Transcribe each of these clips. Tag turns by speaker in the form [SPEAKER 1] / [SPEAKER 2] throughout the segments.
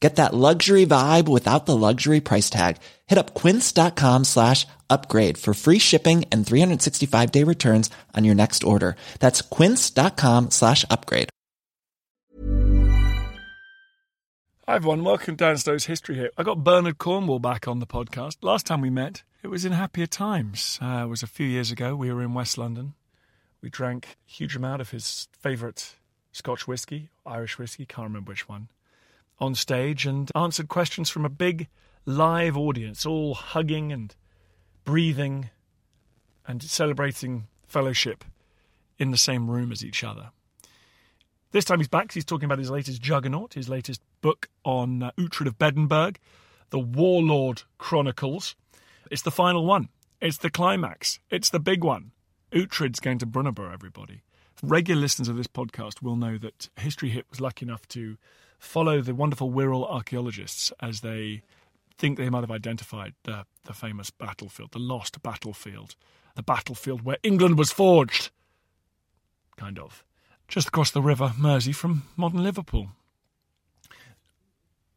[SPEAKER 1] Get that luxury vibe without the luxury price tag. Hit up quince.com slash upgrade for free shipping and 365 day returns on your next order. That's quince.com slash upgrade.
[SPEAKER 2] Hi everyone, welcome to Dan History Hit. I got Bernard Cornwell back on the podcast. Last time we met, it was in happier times. Uh, it was a few years ago. We were in West London. We drank a huge amount of his favourite Scotch whisky, Irish whisky, can't remember which one, on stage and answered questions from a big live audience, all hugging and breathing and celebrating fellowship in the same room as each other. This time he's back. He's talking about his latest juggernaut, his latest book on uh, Uhtred of Bebbanburg, The Warlord Chronicles. It's the final one. It's the climax. It's the big one. Uhtred's going to Brunanburh, everybody. Regular listeners of this podcast will know that History Hit was lucky enough to follow the wonderful Wirral archaeologists as they think they might have identified the, the famous battlefield, the lost battlefield, the battlefield where England was forged. Kind of just across the river Mersey from modern Liverpool.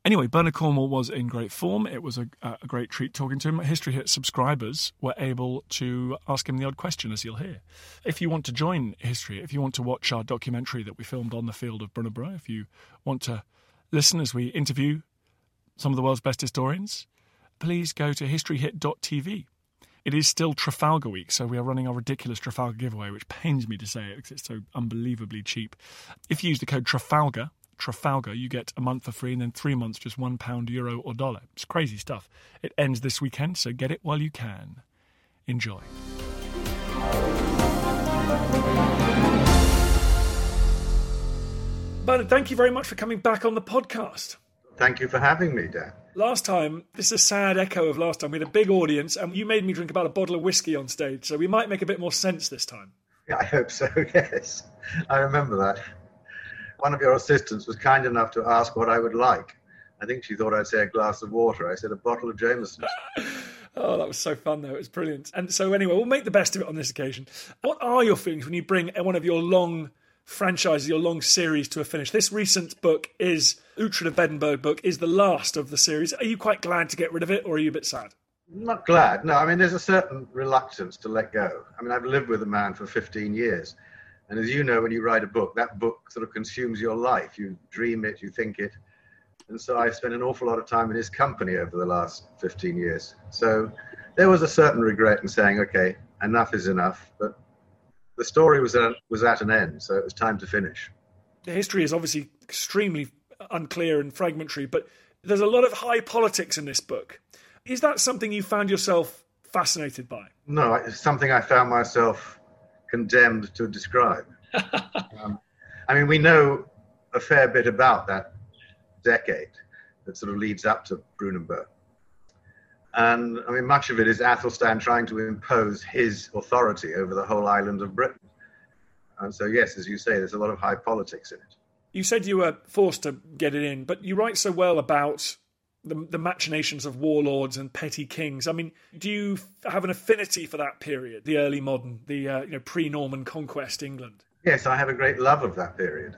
[SPEAKER 2] Anyway, Bernard Cornwell was in great form. It was a, a, great treat talking to him. History Hit subscribers were able to ask him the odd question, as you'll hear. If you want to join History, if you want to watch our documentary that we filmed on the field of Brunanburh, if you want to listen as we interview some of the world's best historians, please go to historyhit.tv. It is still Trafalgar week, so we are running our ridiculous Trafalgar giveaway, which pains me to say it because it's so unbelievably cheap. If you use the code Trafalgar, Trafalgar, you get a month for free and then three months just one pound, euro, or dollar. It's crazy stuff. It ends this weekend, so get it while you can. Enjoy. Bernard, thank you very much for coming back on the podcast.
[SPEAKER 3] Thank you for having me, Dan.
[SPEAKER 2] Last time, this is a sad echo of last time. We had a big audience, and you made me drink about a bottle of whiskey on stage, so we might make a bit more sense this time.
[SPEAKER 3] Yeah, I hope so, yes. I remember that. One of your assistants was kind enough to ask what I would like. I think she thought I'd say a glass of water. I said a bottle of Jameson.
[SPEAKER 2] oh, that was so fun, though. It was brilliant. And so, anyway, we'll make the best of it on this occasion. What are your feelings when you bring one of your long franchises, your long series to a finish. This recent book is Uhtred of Bebbanburg book is the last of the series. Are you quite glad to get rid of it, or are you a bit sad?
[SPEAKER 3] Not glad. No, I mean there's a certain reluctance to let go. I mean I've lived with a man for 15 years, and as you know, when you write a book, that book sort of consumes your life. You dream it, you think it, and so I spent an awful lot of time in his company over the last 15 years. So there was a certain regret in saying, okay, enough is enough, but the story was at, was at an end, so it was time to finish.
[SPEAKER 2] The history is obviously extremely unclear and fragmentary, but there's a lot of high politics in this book. Is that something you found yourself fascinated by?
[SPEAKER 3] No, it's something I found myself condemned to describe. um, I mean, we know a fair bit about that decade that sort of leads up to Brunanburh. And I mean, much of it is Athelstan trying to impose his authority over the whole island of Britain. And so, yes, as you say, there's a lot of high politics in it.
[SPEAKER 2] You said you were forced to get it in, but you write so well about the, the machinations of warlords and petty kings. I mean, do you have an affinity for that period, the early modern, the uh, you know pre-Norman conquest England?
[SPEAKER 3] Yes, I have a great love of that period.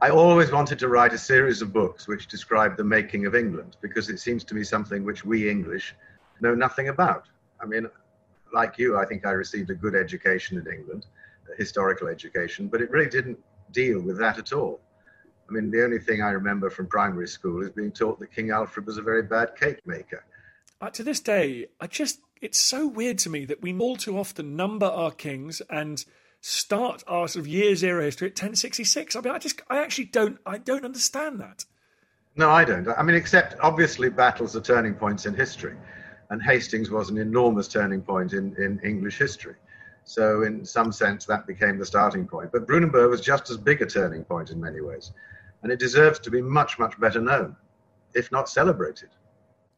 [SPEAKER 3] I always wanted to write a series of books which describe the making of England because it seems to me something which we English know nothing about. I mean, like you, I think I received a good education in England, a historical education, but it really didn't deal with that at all. I mean, the only thing I remember from primary school is being taught that King Alfred was a very bad cake maker.
[SPEAKER 2] Uh, to this day, I just, it's so weird to me that we all too often number our kings and start our sort of year zero history at 1066. I mean, I just, I actually don't, I don't understand that.
[SPEAKER 3] No, I don't. I mean, except obviously battles are turning points in history, and Hastings was an enormous turning point in, in English history. So, in some sense, that became the starting point. But Brunanburh was just as big a turning point in many ways, and it deserves to be much, much better known, if not celebrated.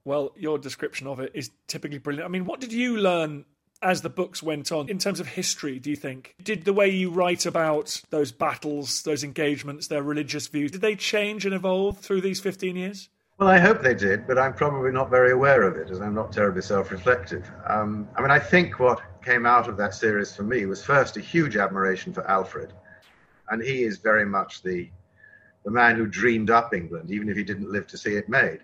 [SPEAKER 2] Well, your description of it is typically brilliant. I mean, what did you learn as the books went on in terms of history, do you think? Did the way you write about those battles, those engagements, their religious views, did they change and evolve through these 15 years?
[SPEAKER 3] Well, I hope they did, but I'm probably not very aware of it as I'm not terribly self reflective. Um, I mean, I think what came out of that series for me was first a huge admiration for Alfred. And he is very much the, the man who dreamed up England, even if he didn't live to see it made.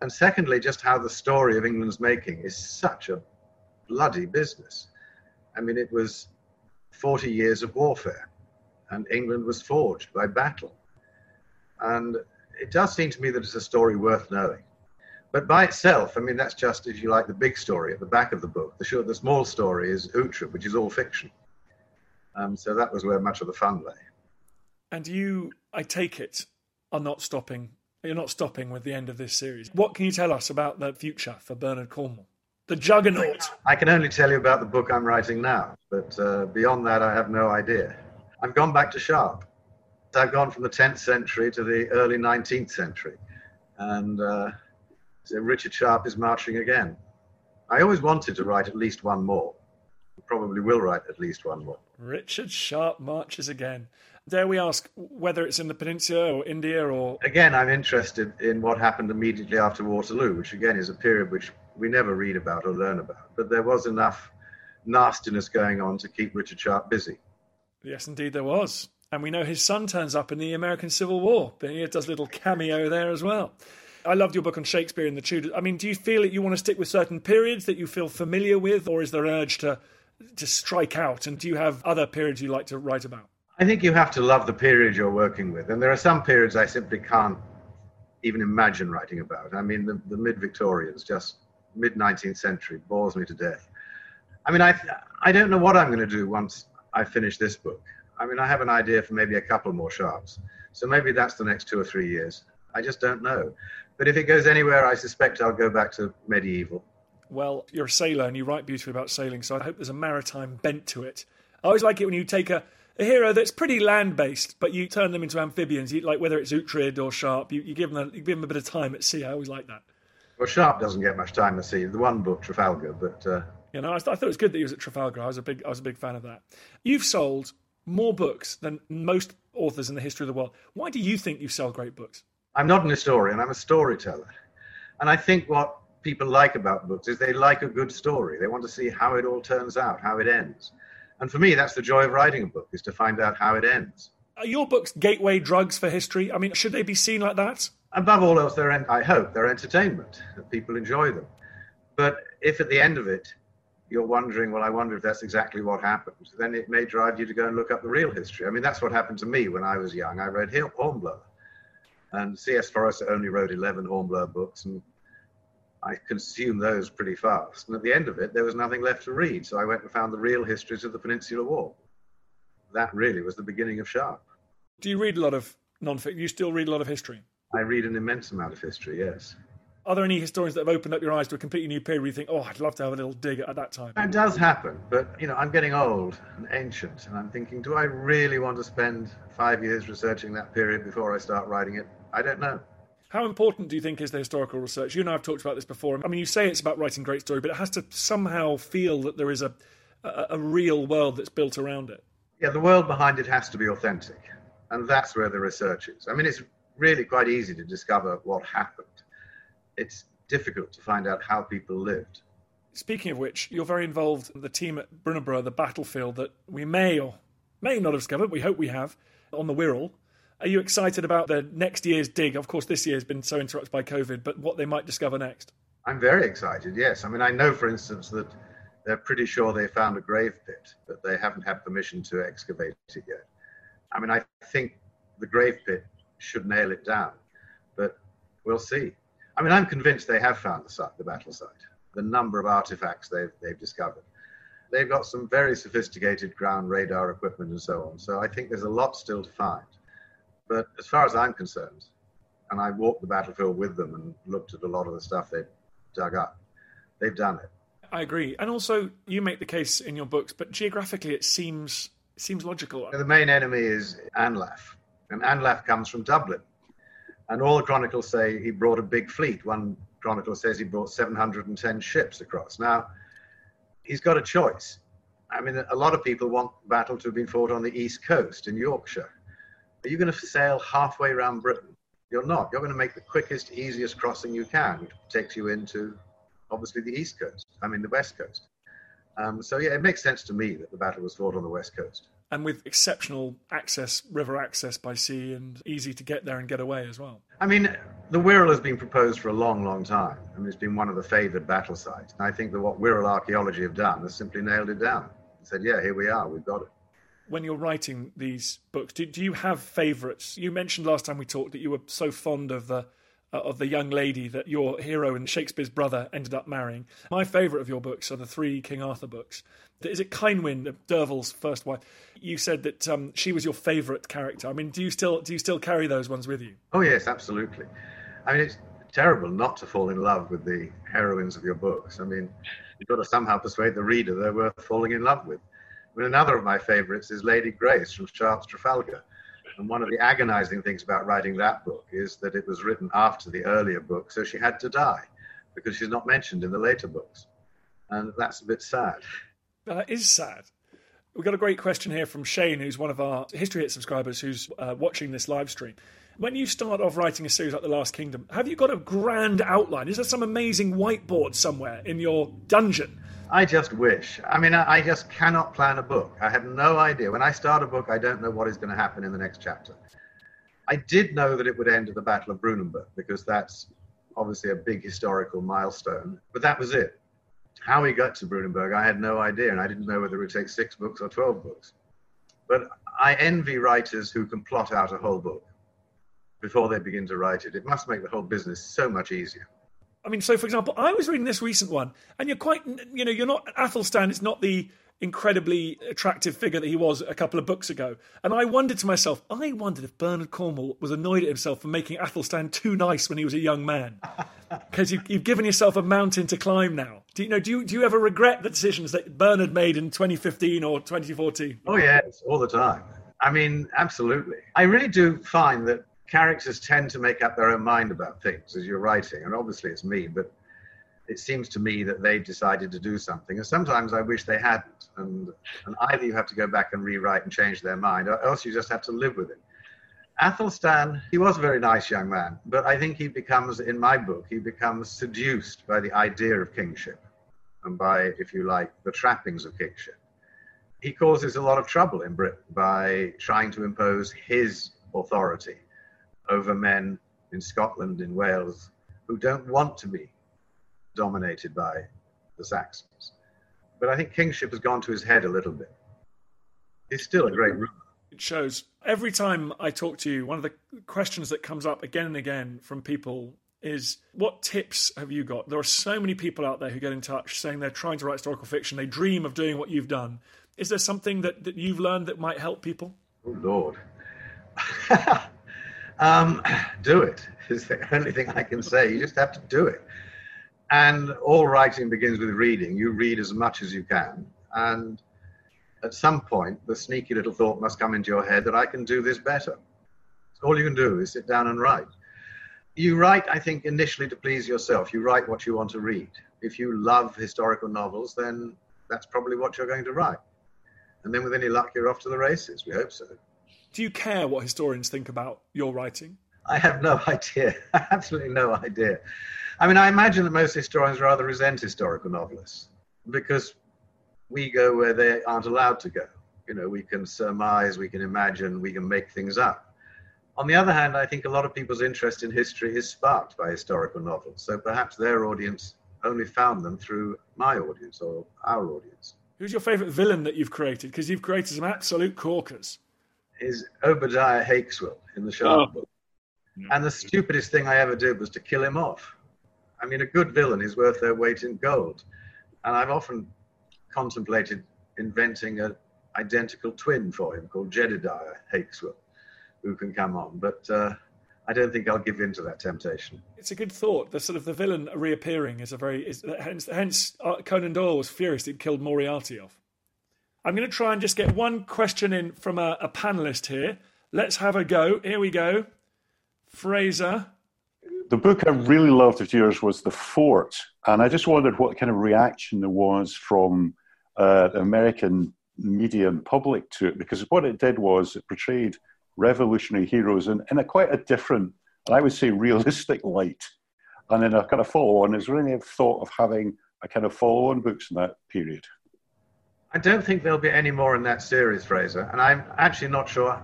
[SPEAKER 3] And secondly, just how the story of England's making is such a bloody business. I mean, it was 40 years of warfare, and England was forged by battle. And it does seem to me that it's a story worth knowing. But by itself, I mean, that's just, if you like, the big story at the back of the book. The, short, the small story is Uhtred, which is all fiction. Um, so that was where much of the fun lay.
[SPEAKER 2] And you, I take it, are not stopping. You're not stopping with the end of this series. What can you tell us about the future for Bernard Cornwell? the juggernaut.
[SPEAKER 3] I can only tell you about the book I'm writing now, but uh, beyond that, I have no idea. I've gone back to Sharpe. I've gone from the 10th century to the early 19th century, and uh, so Richard Sharpe is marching again. I always wanted to write at least one more. Probably will write at least one more.
[SPEAKER 2] Richard Sharpe marches again. Dare we ask whether it's in the peninsula or India or.
[SPEAKER 3] Again, I'm interested in what happened immediately after Waterloo, which again is a period which we never read about or learn about. But there was enough nastiness going on to keep Richard Sharpe busy.
[SPEAKER 2] Yes, indeed, there was. And we know his son turns up in the American Civil War. But he does a little cameo there as well. I loved your book on Shakespeare and the Tudors. I mean, do you feel that you want to stick with certain periods that you feel familiar with, or is there an urge to to strike out? And do you have other periods you like to write about?
[SPEAKER 3] I think you have to love the period you're working with, and there are some periods I simply can't even imagine writing about. I mean, the, the mid Victorians just mid 19th century bores me to death. I mean, I, I don't know what I'm going to do once I finish this book. I mean, I have an idea for maybe a couple more Sharpes. So maybe that's the next two or three years. I just don't know. But if it goes anywhere, I suspect I'll go back to medieval.
[SPEAKER 2] Well, you're a sailor and you write beautifully about sailing, so I hope there's a maritime bent to it. I always like it when you take a, a hero that's pretty land based, but you turn them into amphibians. You, like whether it's Uhtred or Sharpe, you, you, give them a, you give them a bit of time at sea. I always like that.
[SPEAKER 3] Well, Sharpe doesn't get much time at sea. the one book, Trafalgar, but. Uh...
[SPEAKER 2] You know, I, th- I, thought it was good that he was at Trafalgar. I was a big, I was a big fan of that. You've sold more books than most authors in the history of the world. Why do you think you sell great books?
[SPEAKER 3] I'm not an historian. I'm a storyteller, and I think what people like about books is they like a good story. They want to see how it all turns out, how it ends. And for me, that's the joy of writing a book: is to find out how it ends.
[SPEAKER 2] Are your books gateway drugs for history? I mean, should they be seen like that?
[SPEAKER 3] above all else, they're, I hope, they're entertainment, that people enjoy them. But if at the end of it, you're wondering, well, I wonder if that's exactly what happened, then it may drive you to go and look up the real history. I mean, that's what happened to me when I was young. I read Hornblower, and C.S. Forester only wrote 11 Hornblower books, and I consumed those pretty fast. And at the end of it, there was nothing left to read, so I went and found the real histories of the Peninsular War. That really was the beginning of Sharpe.
[SPEAKER 2] Do you read a lot of non-fiction? You still read a lot of history?
[SPEAKER 3] I read an immense amount of history, yes.
[SPEAKER 2] Are there any historians that have opened up your eyes to a completely new period where you think, oh, I'd love to have a little dig at that time?
[SPEAKER 3] It does happen, but you know, I'm getting old and ancient, and I'm thinking, do I really want to spend five years researching that period before I start writing it? I don't know.
[SPEAKER 2] How important do you think is the historical research? You and I have talked about this before. I mean, you say it's about writing great story, but it has to somehow feel that there is a, a, a real world that's built around it.
[SPEAKER 3] Yeah, the world behind it has to be authentic, and that's where the research is. I mean, it's really quite easy to discover what happened. It's difficult to find out how people lived.
[SPEAKER 2] Speaking of which, you're very involved in the team at Brunanburh, the battlefield that we may or may not have discovered, we hope we have, on the Wirral. Are you excited about the next year's dig? Of course, this year has been so interrupted by COVID, but what they might discover next?
[SPEAKER 3] I'm very excited, yes. I mean, I know, for instance, that they're pretty sure they found a grave pit, but they haven't had permission to excavate it yet. I mean, I think the grave pit should nail it down. But we'll see. I mean, I'm convinced they have found the site, the battle site, the number of artifacts they've, they've discovered. they've got some very sophisticated ground radar equipment and so on. So I think there's a lot still to find. But as far as I'm concerned, and I walked the battlefield with them and looked at a lot of the stuff they dug up, they've done it.
[SPEAKER 2] I agree. And also, you make the case in your books, but geographically, it seems it seems logical.
[SPEAKER 3] The main enemy is Anlaf, and Anlaf comes from Dublin. And all the chronicles say he brought a big fleet. One chronicle says he brought 710 ships across. Now, he's got a choice. I mean, a lot of people want battle to have been fought on the east coast in Yorkshire. Are you going to sail halfway around Britain? You're not. You're going to make the quickest, easiest crossing you can, which takes you into, obviously, the east coast. I mean, the west coast. Um, so yeah, it makes sense to me that the battle was fought on the west coast.
[SPEAKER 2] And with exceptional access, river access by sea, and easy to get there and get away as well.
[SPEAKER 3] I mean, the Wirral has been proposed for a long, long time. I mean, it's been one of the favoured battle sites. And I think that what Wirral archaeology have done has simply nailed it down. And said, yeah, here we are, we've got it.
[SPEAKER 2] When you're writing these books, do, do you have favourites? You mentioned last time we talked that you were so fond of the uh, of the young lady that your hero and Shakespeare's brother ended up marrying. My favourite of your books are the three King Arthur books. Is it Ceinwyn, Derfel's first wife? You said that um, she was your favourite character. I mean, do you still do you still carry those ones with you?
[SPEAKER 3] Oh yes, absolutely. I mean, it's terrible not to fall in love with the heroines of your books. I mean, you've got to somehow persuade the reader they're worth falling in love with. Mean, another of my favourites is Lady Grace from Sharpe's Trafalgar. And one of the agonizing things about writing that book is that it was written after the earlier book, so she had to die because she's not mentioned in the later books. And that's a bit sad.
[SPEAKER 2] That is sad. We've got a great question here from Shane, who's one of our History Hit subscribers who's uh, watching this live stream. When you start off writing a series like The Last Kingdom, have you got a grand outline? Is there some amazing whiteboard somewhere in your dungeon
[SPEAKER 3] I just wish. I mean, I, just cannot plan a book. I have no idea. When I start a book, I don't know what is going to happen in the next chapter. I did know that it would end at the Battle of Brunanburh because that's obviously a big historical milestone, but that was it. How we got to Brunanburh, I had no idea, and I didn't know whether it would take six books or 12 books. But I envy writers who can plot out a whole book before they begin to write it. It must make the whole business so much easier.
[SPEAKER 2] I mean, so for example, I was reading this recent one, and you're quite, you know, you're not Athelstan. It's not the incredibly attractive figure that he was a couple of books ago. And I wondered to myself, I wondered if Bernard Cornwell was annoyed at himself for making Athelstan too nice when he was a young man, because you've, you've, given yourself a mountain to climb now. Do you know? Do you do you ever regret the decisions that Bernard made in 2015 or 2014? Oh
[SPEAKER 3] yes, all the time. I mean, absolutely. I really do find that characters tend to make up their own mind about things as you're writing, and obviously it's me, but it seems to me that they've decided to do something, and sometimes I wish they hadn't. And, and either you have to go back and rewrite and change their mind, or else you just have to live with it. Athelstan, he was a very nice young man, but I think he becomes, in my book, he becomes seduced by the idea of kingship and by, if you like, the trappings of kingship. He causes a lot of trouble in Britain by trying to impose his authority over men in Scotland, in Wales, who don't want to be dominated by the Saxons. But I think kingship has gone to his head a little bit. He's still a great ruler.
[SPEAKER 2] It shows. Every time I talk to you, one of the questions that comes up again and again from people is what tips have you got? There are so many people out there who get in touch saying they're trying to write historical fiction, they dream of doing what you've done. Is there something that, that you've learned that might help people?
[SPEAKER 3] Oh, Lord. Um, do it is the only thing I can say. You just have to do it. And all writing begins with reading. You read as much as you can. And at some point, the sneaky little thought must come into your head that I can do this better. All you can do is sit down and write. You write, I think, initially to please yourself. You write what you want to read. If you love historical novels, then that's probably what you're going to write. And then with any luck, you're off to the races. We hope so.
[SPEAKER 2] Do you care what historians think about your writing?
[SPEAKER 3] I have no idea. Absolutely no idea. I mean, I imagine that most historians rather resent historical novelists because we go where they aren't allowed to go. You know, we can surmise, we can imagine, we can make things up. On the other hand, I think a lot of people's interest in history is sparked by historical novels. So perhaps their audience only found them through my audience or our audience.
[SPEAKER 2] Who's your favourite villain that you've created? Because you've created some absolute corkers
[SPEAKER 3] is Obadiah Hakeswill in the Sharpe oh. book. And the stupidest thing I ever did was to kill him off. I mean, a good villain is worth their weight in gold. And I've often contemplated inventing an identical twin for him called Jedediah Hawkesworth, who can come on. But uh, I don't think I'll give in to that temptation.
[SPEAKER 2] It's a good thought. The sort of the villain reappearing is a very is, hence, hence uh, Conan Doyle was furious he'd killed Moriarty off. I'm going to try and just get one question in from a, a panelist here. Let's have a go. Here we go. Fraser.
[SPEAKER 4] The book I really loved of yours was The Fort, and I just wondered what kind of reaction there was from uh, American media and public to it, because what it did was it portrayed revolutionary heroes in, in a quite a different, and I would say, realistic light. And then a kind of follow on. Is there any thought of having a kind of follow on books in that period?
[SPEAKER 3] I don't think there'll be any more in that series, Fraser. And I'm actually not sure.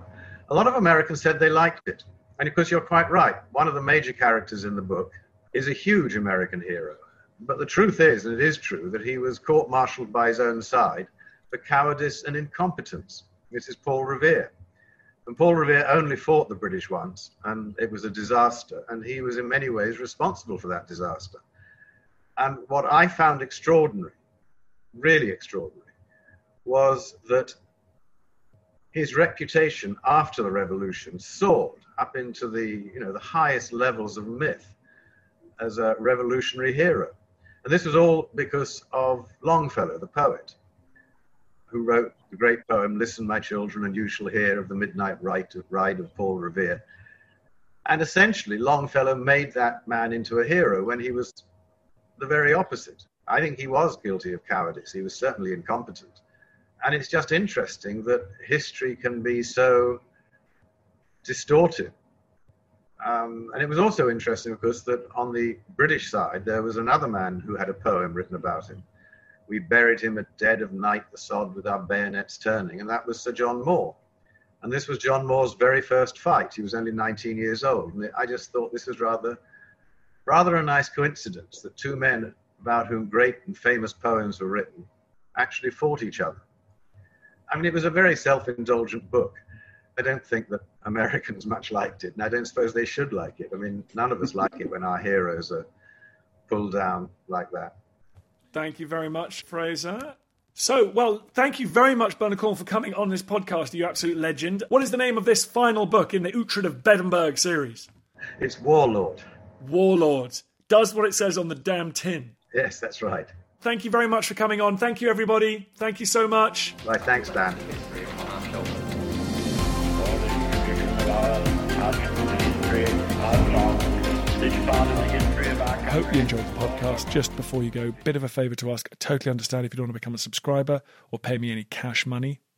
[SPEAKER 3] A lot of Americans said they liked it. And of course, you're quite right. One of the major characters in the book is a huge American hero. But the truth is, and it is true, that he was court martialed by his own side for cowardice and incompetence. This is Paul Revere. And Paul Revere only fought the British once, and it was a disaster. And he was in many ways responsible for that disaster. And what I found extraordinary, really extraordinary, was that his reputation after the revolution soared up into the you know the highest levels of myth as a revolutionary hero. And this was all because of longfellow the poet who wrote the great poem listen my children and you shall hear of the midnight ride of, ride of paul revere. And essentially longfellow made that man into a hero when he was the very opposite. I think he was guilty of cowardice. He was certainly incompetent and it's just interesting that history can be so distorted. Um, and it was also interesting, of course, that on the British side, there was another man who had a poem written about him. We buried him at dead of night, the sod with our bayonets turning, and that was Sir John Moore. And this was John Moore's very first fight. He was only 19 years old. And I just thought this was rather, rather a nice coincidence that two men about whom great and famous poems were written actually fought each other. I mean, it was a very self indulgent book. I don't think that Americans much liked it, and I don't suppose they should like it. I mean, none of us like it when our heroes are pulled down like that.
[SPEAKER 2] Thank you very much, Fraser. So, well, thank you very much, Bernard Cornwell, for coming on this podcast, you absolute legend. What is the name of this final book in the Uhtred of Bebbanburg series?
[SPEAKER 3] It's Warlord.
[SPEAKER 2] Warlord. Does what it says on the damn tin.
[SPEAKER 3] Yes, that's right.
[SPEAKER 2] Thank you very much for coming on. Thank you, everybody. Thank you so much.
[SPEAKER 3] Right, thanks, Dan.
[SPEAKER 2] I hope you enjoyed the podcast. Just before you go, bit of a favour to ask. I totally understand if you don't want to become a subscriber or pay me any cash money